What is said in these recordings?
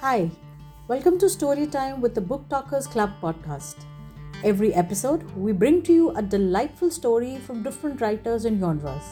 Hi, welcome to Storytime with the Book Talkers Club podcast. Every episode, we bring to you a delightful story from different writers and genres.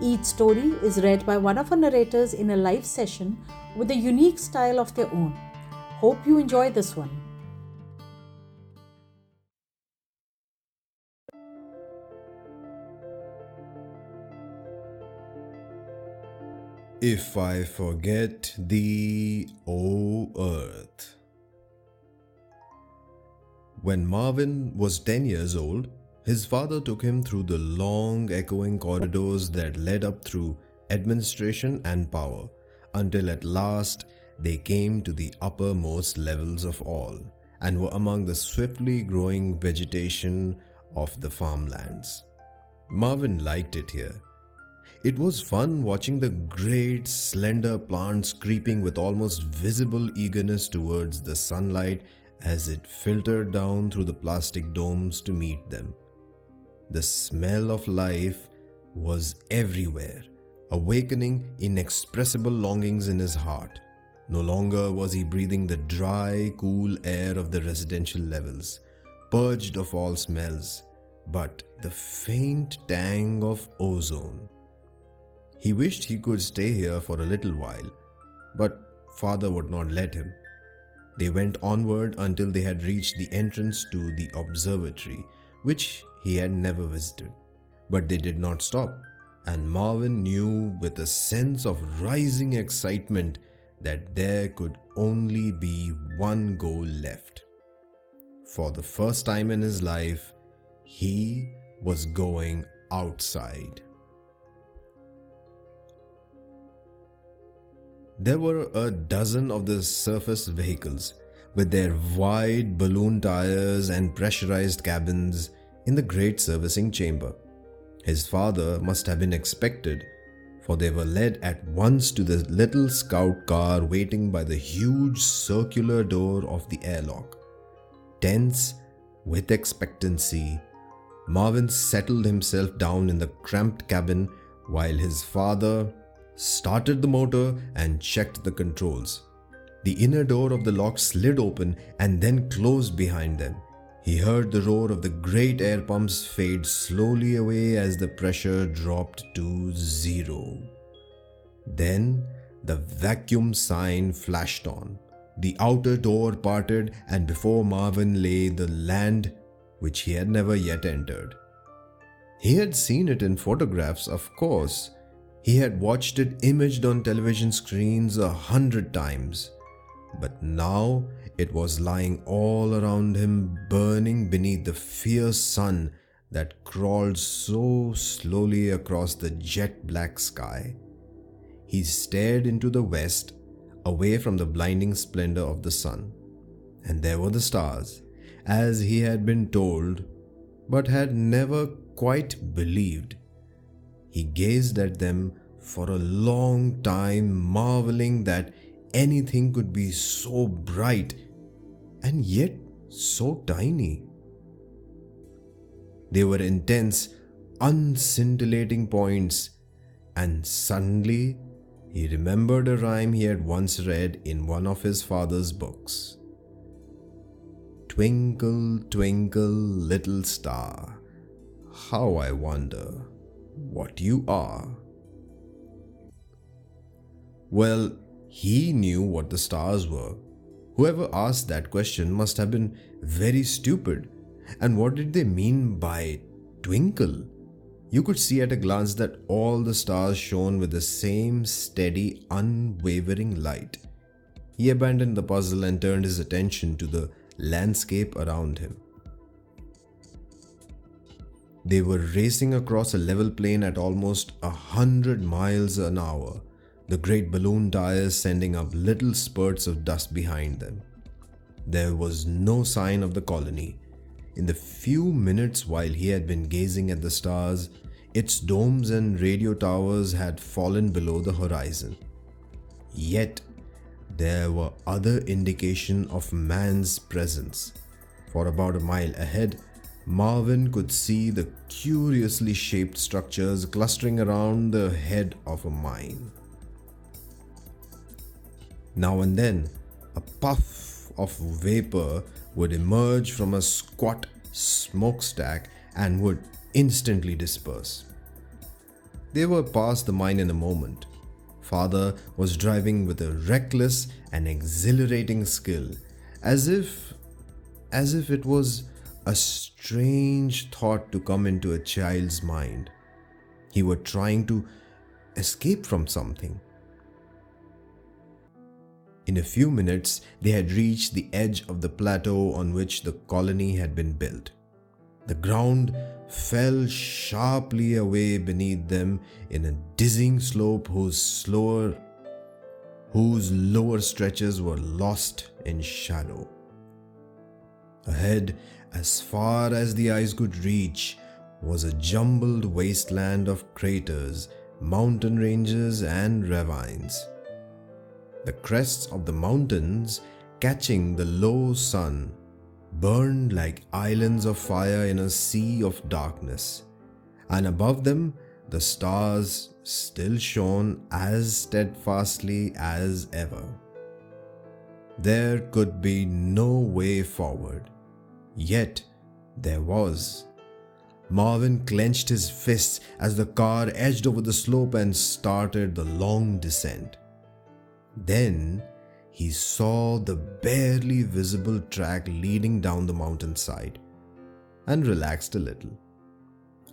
Each story is read by one of our narrators in a live session with a unique style of their own. Hope you enjoy this one. If I forget thee, O earth. When Marvin was 10 years old, his father took him through the long, echoing corridors that led up through administration and power until at last they came to the uppermost levels of all and were among the swiftly growing vegetation of the farmlands. Marvin liked it here it was fun watching the great, slender plants creeping with almost visible eagerness towards the sunlight as it filtered down through the plastic domes to meet them. The smell of life was everywhere, awakening inexpressible longings in his heart. No longer was he breathing the dry, cool air of the residential levels, purged of all smells, but the faint tang of ozone he wished he could stay here for a little while, but father would not let him. They went onward until they had reached the entrance to the observatory, which he had never visited. But they did not stop, and Marvin knew with a sense of rising excitement that there could only be one goal left. For the first time in his life, he was going outside. There were a dozen of the surface vehicles with their wide balloon tires and pressurized cabins in the great servicing chamber. His father must have been expected, for they were led at once to the little scout car waiting by the huge circular door of the airlock. Tense with expectancy, Marvin settled himself down in the cramped cabin while his father started the motor, and checked the controls. The inner door of the lock slid open and then closed behind them. He heard the roar of the great air pumps fade slowly away as the pressure dropped to zero. Then the vacuum sign flashed on. The outer door parted, and before Marvin lay the land which he had never yet entered. He had seen it in photographs, of course, he had watched it imaged on television screens a hundred times, but now it was lying all around him, burning beneath the fierce sun that crawled so slowly across the jet black sky. He stared into the west, away from the blinding splendor of the sun, and there were the stars, as he had been told, but had never quite believed. He gazed at them for a long time, marveling that anything could be so bright and yet so tiny. They were intense, unscintillating points, and suddenly he remembered a rhyme he had once read in one of his father's books. Twinkle, twinkle, little star, how I wonder what you are. Well, he knew what the stars were. Whoever asked that question must have been very stupid. And what did they mean by twinkle? You could see at a glance that all the stars shone with the same steady, unwavering light. He abandoned the puzzle and turned his attention to the landscape around him. They were racing across a level plain at almost a hundred miles an hour, the great balloon tires sending up little spurts of dust behind them. There was no sign of the colony. In the few minutes while he had been gazing at the stars, its domes and radio towers had fallen below the horizon. Yet, there were other indication of man's presence. For about a mile ahead, Marvin could see the curiously shaped structures clustering around the head of a mine. Now and then, a puff of vapor would emerge from a squat smokestack and would instantly disperse. They were past the mine in a moment. Father was driving with a reckless and exhilarating skill, as if as if it was a strange thought to come into a child's mind. He was trying to escape from something. In a few minutes, they had reached the edge of the plateau on which the colony had been built. The ground fell sharply away beneath them in a dizzying slope whose slower whose lower stretches were lost in shadow. Ahead, as far as the eyes could reach, was a jumbled wasteland of craters, mountain ranges, and ravines. The crests of the mountains, catching the low sun, burned like islands of fire in a sea of darkness, and above them the stars still shone as steadfastly as ever. There could be no way forward, yet there was. Marvin clenched his fists as the car edged over the slope and started the long descent. Then he saw the barely visible track leading down the mountainside and relaxed a little.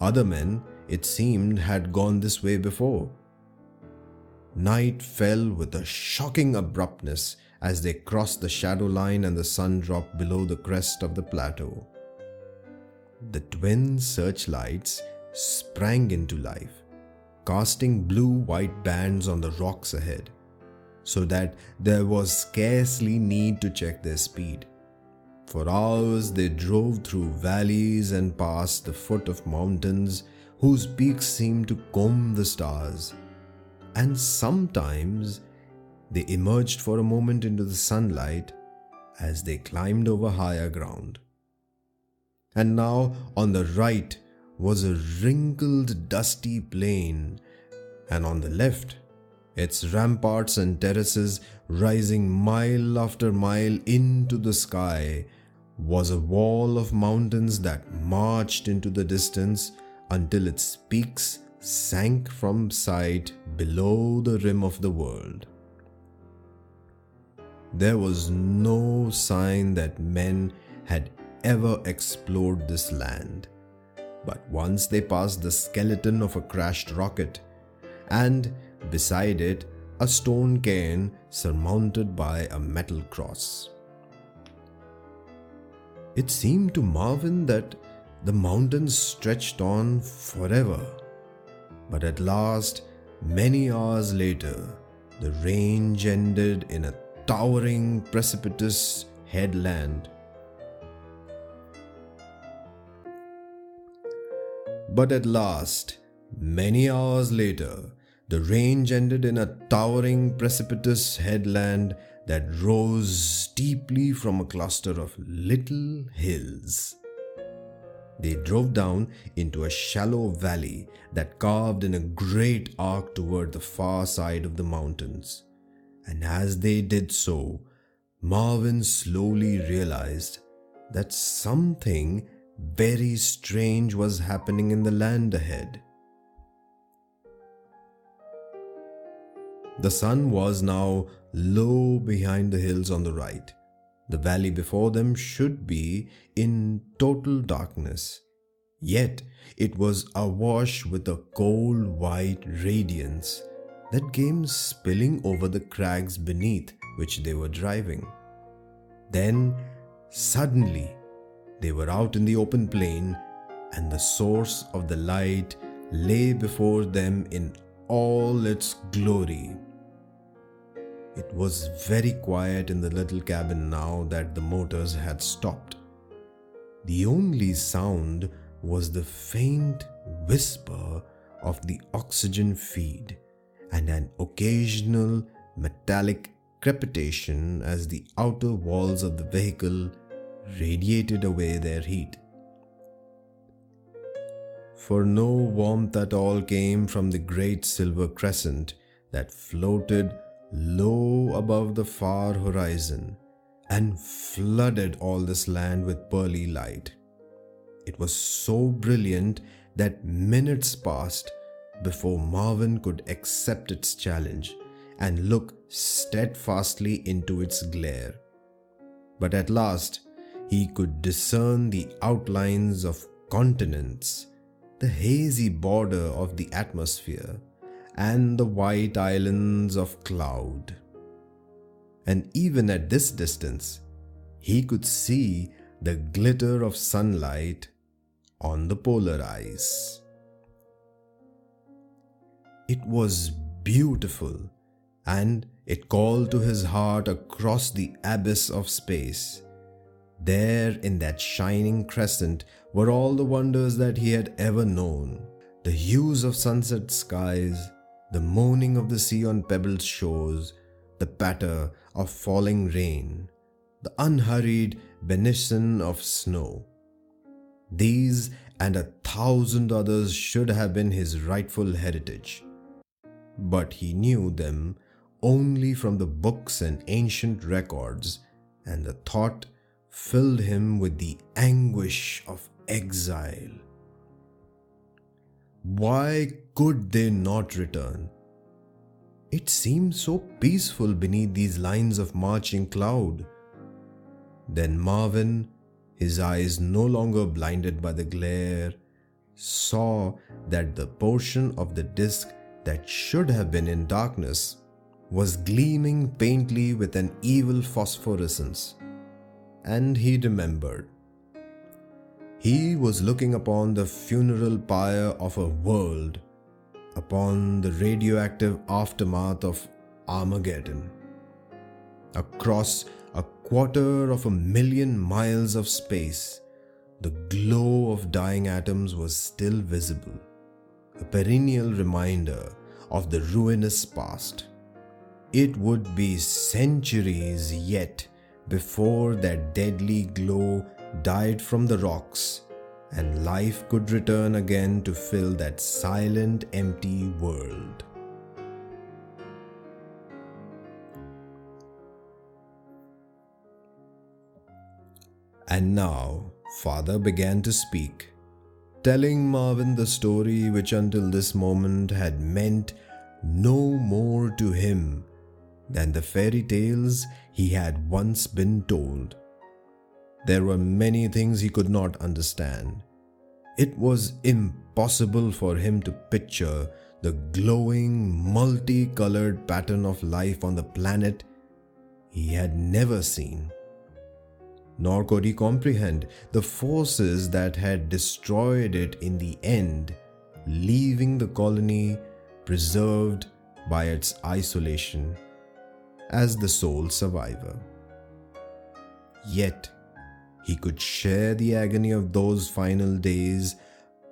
Other men, it seemed, had gone this way before. Night fell with a shocking abruptness as they crossed the shadow line and the sun dropped below the crest of the plateau. The twin searchlights sprang into life, casting blue white bands on the rocks ahead so that there was scarcely need to check their speed. For hours they drove through valleys and past the foot of mountains whose peaks seemed to comb the stars. And sometimes they emerged for a moment into the sunlight as they climbed over higher ground. And now on the right was a wrinkled, dusty plain, and on the left its ramparts and terraces rising mile after mile into the sky, was a wall of mountains that marched into the distance until its peaks sank from sight below the rim of the world. There was no sign that men had ever explored this land. But once they passed the skeleton of a crashed rocket, and beside it, a stone cairn surmounted by a metal cross. It seemed to Marvin that the mountains stretched on forever. But at last, many hours later, the range ended in a towering, precipitous headland. But at last, many hours later, the range ended in a towering, precipitous headland that rose steeply from a cluster of little hills. They drove down into a shallow valley that carved in a great arc toward the far side of the mountains. And as they did so, Marvin slowly realized that something very strange was happening in the land ahead. The sun was now low behind the hills on the right. The valley before them should be in total darkness. Yet it was awash with a cold white radiance that came spilling over the crags beneath which they were driving. Then, suddenly, they were out in the open plain, and the source of the light lay before them in all its glory. It was very quiet in the little cabin now that the motors had stopped. The only sound was the faint whisper of the oxygen feed and an occasional metallic crepitation as the outer walls of the vehicle radiated away their heat. For no warmth at all came from the great silver crescent that floated low above the far horizon and flooded all this land with pearly light. It was so brilliant that minutes passed before Marvin could accept its challenge and look steadfastly into its glare. But at last, he could discern the outlines of continents, the hazy border of the atmosphere, and the white islands of cloud. And even at this distance, he could see the glitter of sunlight on the polar ice. It was beautiful and it called to his heart across the abyss of space. There, in that shining crescent, were all the wonders that he had ever known the hues of sunset skies, the moaning of the sea on pebbled shores, the patter of falling rain, the unhurried benison of snow. These and a thousand others should have been his rightful heritage. But he knew them only from the books and ancient records, and the thought filled him with the anguish of exile. Why could they not return? It seemed so peaceful beneath these lines of marching cloud. Then Marvin, his eyes no longer blinded by the glare, saw that the portion of the disk that should have been in darkness was gleaming faintly with an evil phosphorescence. And he remembered. He was looking upon the funeral pyre of a world, upon the radioactive aftermath of Armageddon. Across a quarter of a million miles of space, the glow of dying atoms was still visible, a perennial reminder of the ruinous past. It would be centuries yet before that deadly glow died from the rocks and life could return again to fill that silent, empty world. And now, father began to speak, telling Marvin the story which until this moment had meant no more to him than the fairy tales he had once been told. There were many things he could not understand. It was impossible for him to picture the glowing, multicolored pattern of life on the planet he had never seen. Nor could he comprehend the forces that had destroyed it in the end, leaving the colony preserved by its isolation as the sole survivor. Yet, he could share the agony of those final days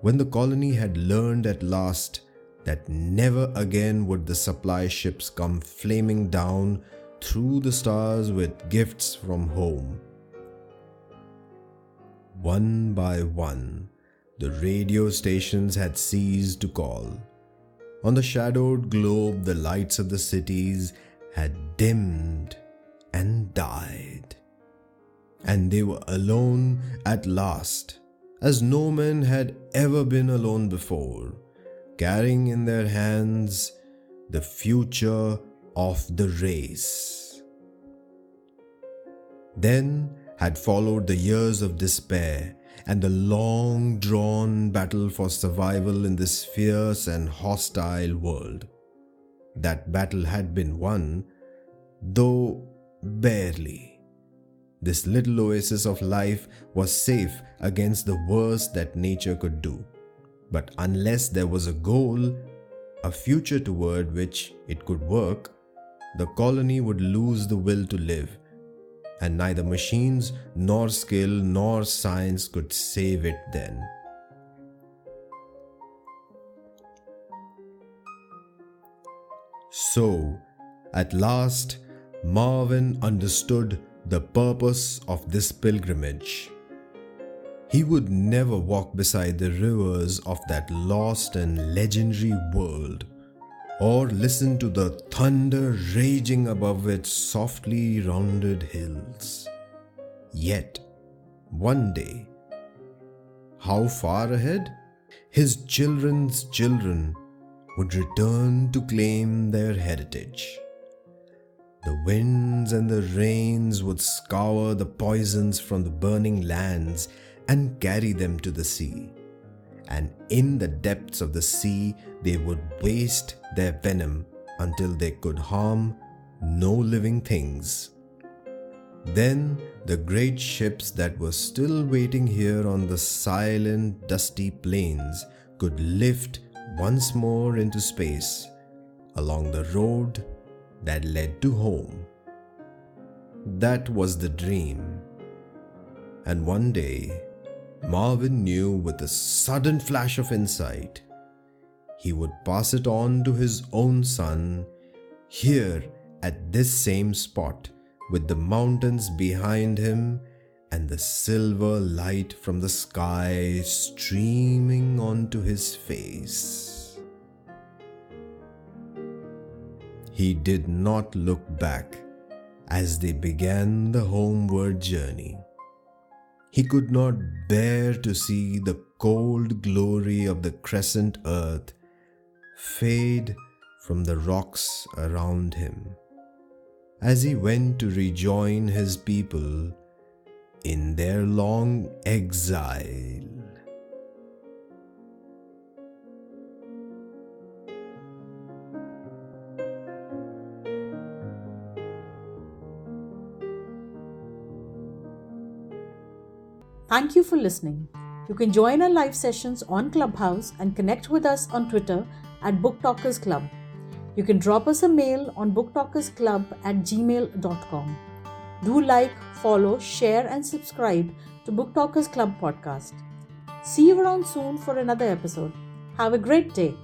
when the colony had learned at last that never again would the supply ships come flaming down through the stars with gifts from home. One by one, the radio stations had ceased to call. On the shadowed globe, the lights of the cities had dimmed and died. And they were alone at last, as no man had ever been alone before, carrying in their hands the future of the race. Then had followed the years of despair and the long drawn battle for survival in this fierce and hostile world. That battle had been won, though barely. This little oasis of life was safe against the worst that nature could do. But unless there was a goal, a future toward which it could work, the colony would lose the will to live, and neither machines, nor skill, nor science could save it then. So, at last, Marvin understood the purpose of this pilgrimage. He would never walk beside the rivers of that lost and legendary world, or listen to the thunder raging above its softly rounded hills. Yet, one day, how far ahead? His children's children would return to claim their heritage. The winds and the rains would scour the poisons from the burning lands and carry them to the sea. And in the depths of the sea, they would waste their venom until they could harm no living things. Then the great ships that were still waiting here on the silent, dusty plains could lift once more into space along the road that led to home. That was the dream. And one day, Marvin knew with a sudden flash of insight he would pass it on to his own son here at this same spot with the mountains behind him and the silver light from the sky streaming onto his face. He did not look back as they began the homeward journey. He could not bear to see the cold glory of the crescent earth fade from the rocks around him as he went to rejoin his people in their long exile. Thank you for listening. You can join our live sessions on Clubhouse and connect with us on Twitter at Book Talkers Club. You can drop us a mail on booktalkersclub at gmail.com. Do like, follow, share, and subscribe to Book Talkers Club podcast. See you around soon for another episode. Have a great day.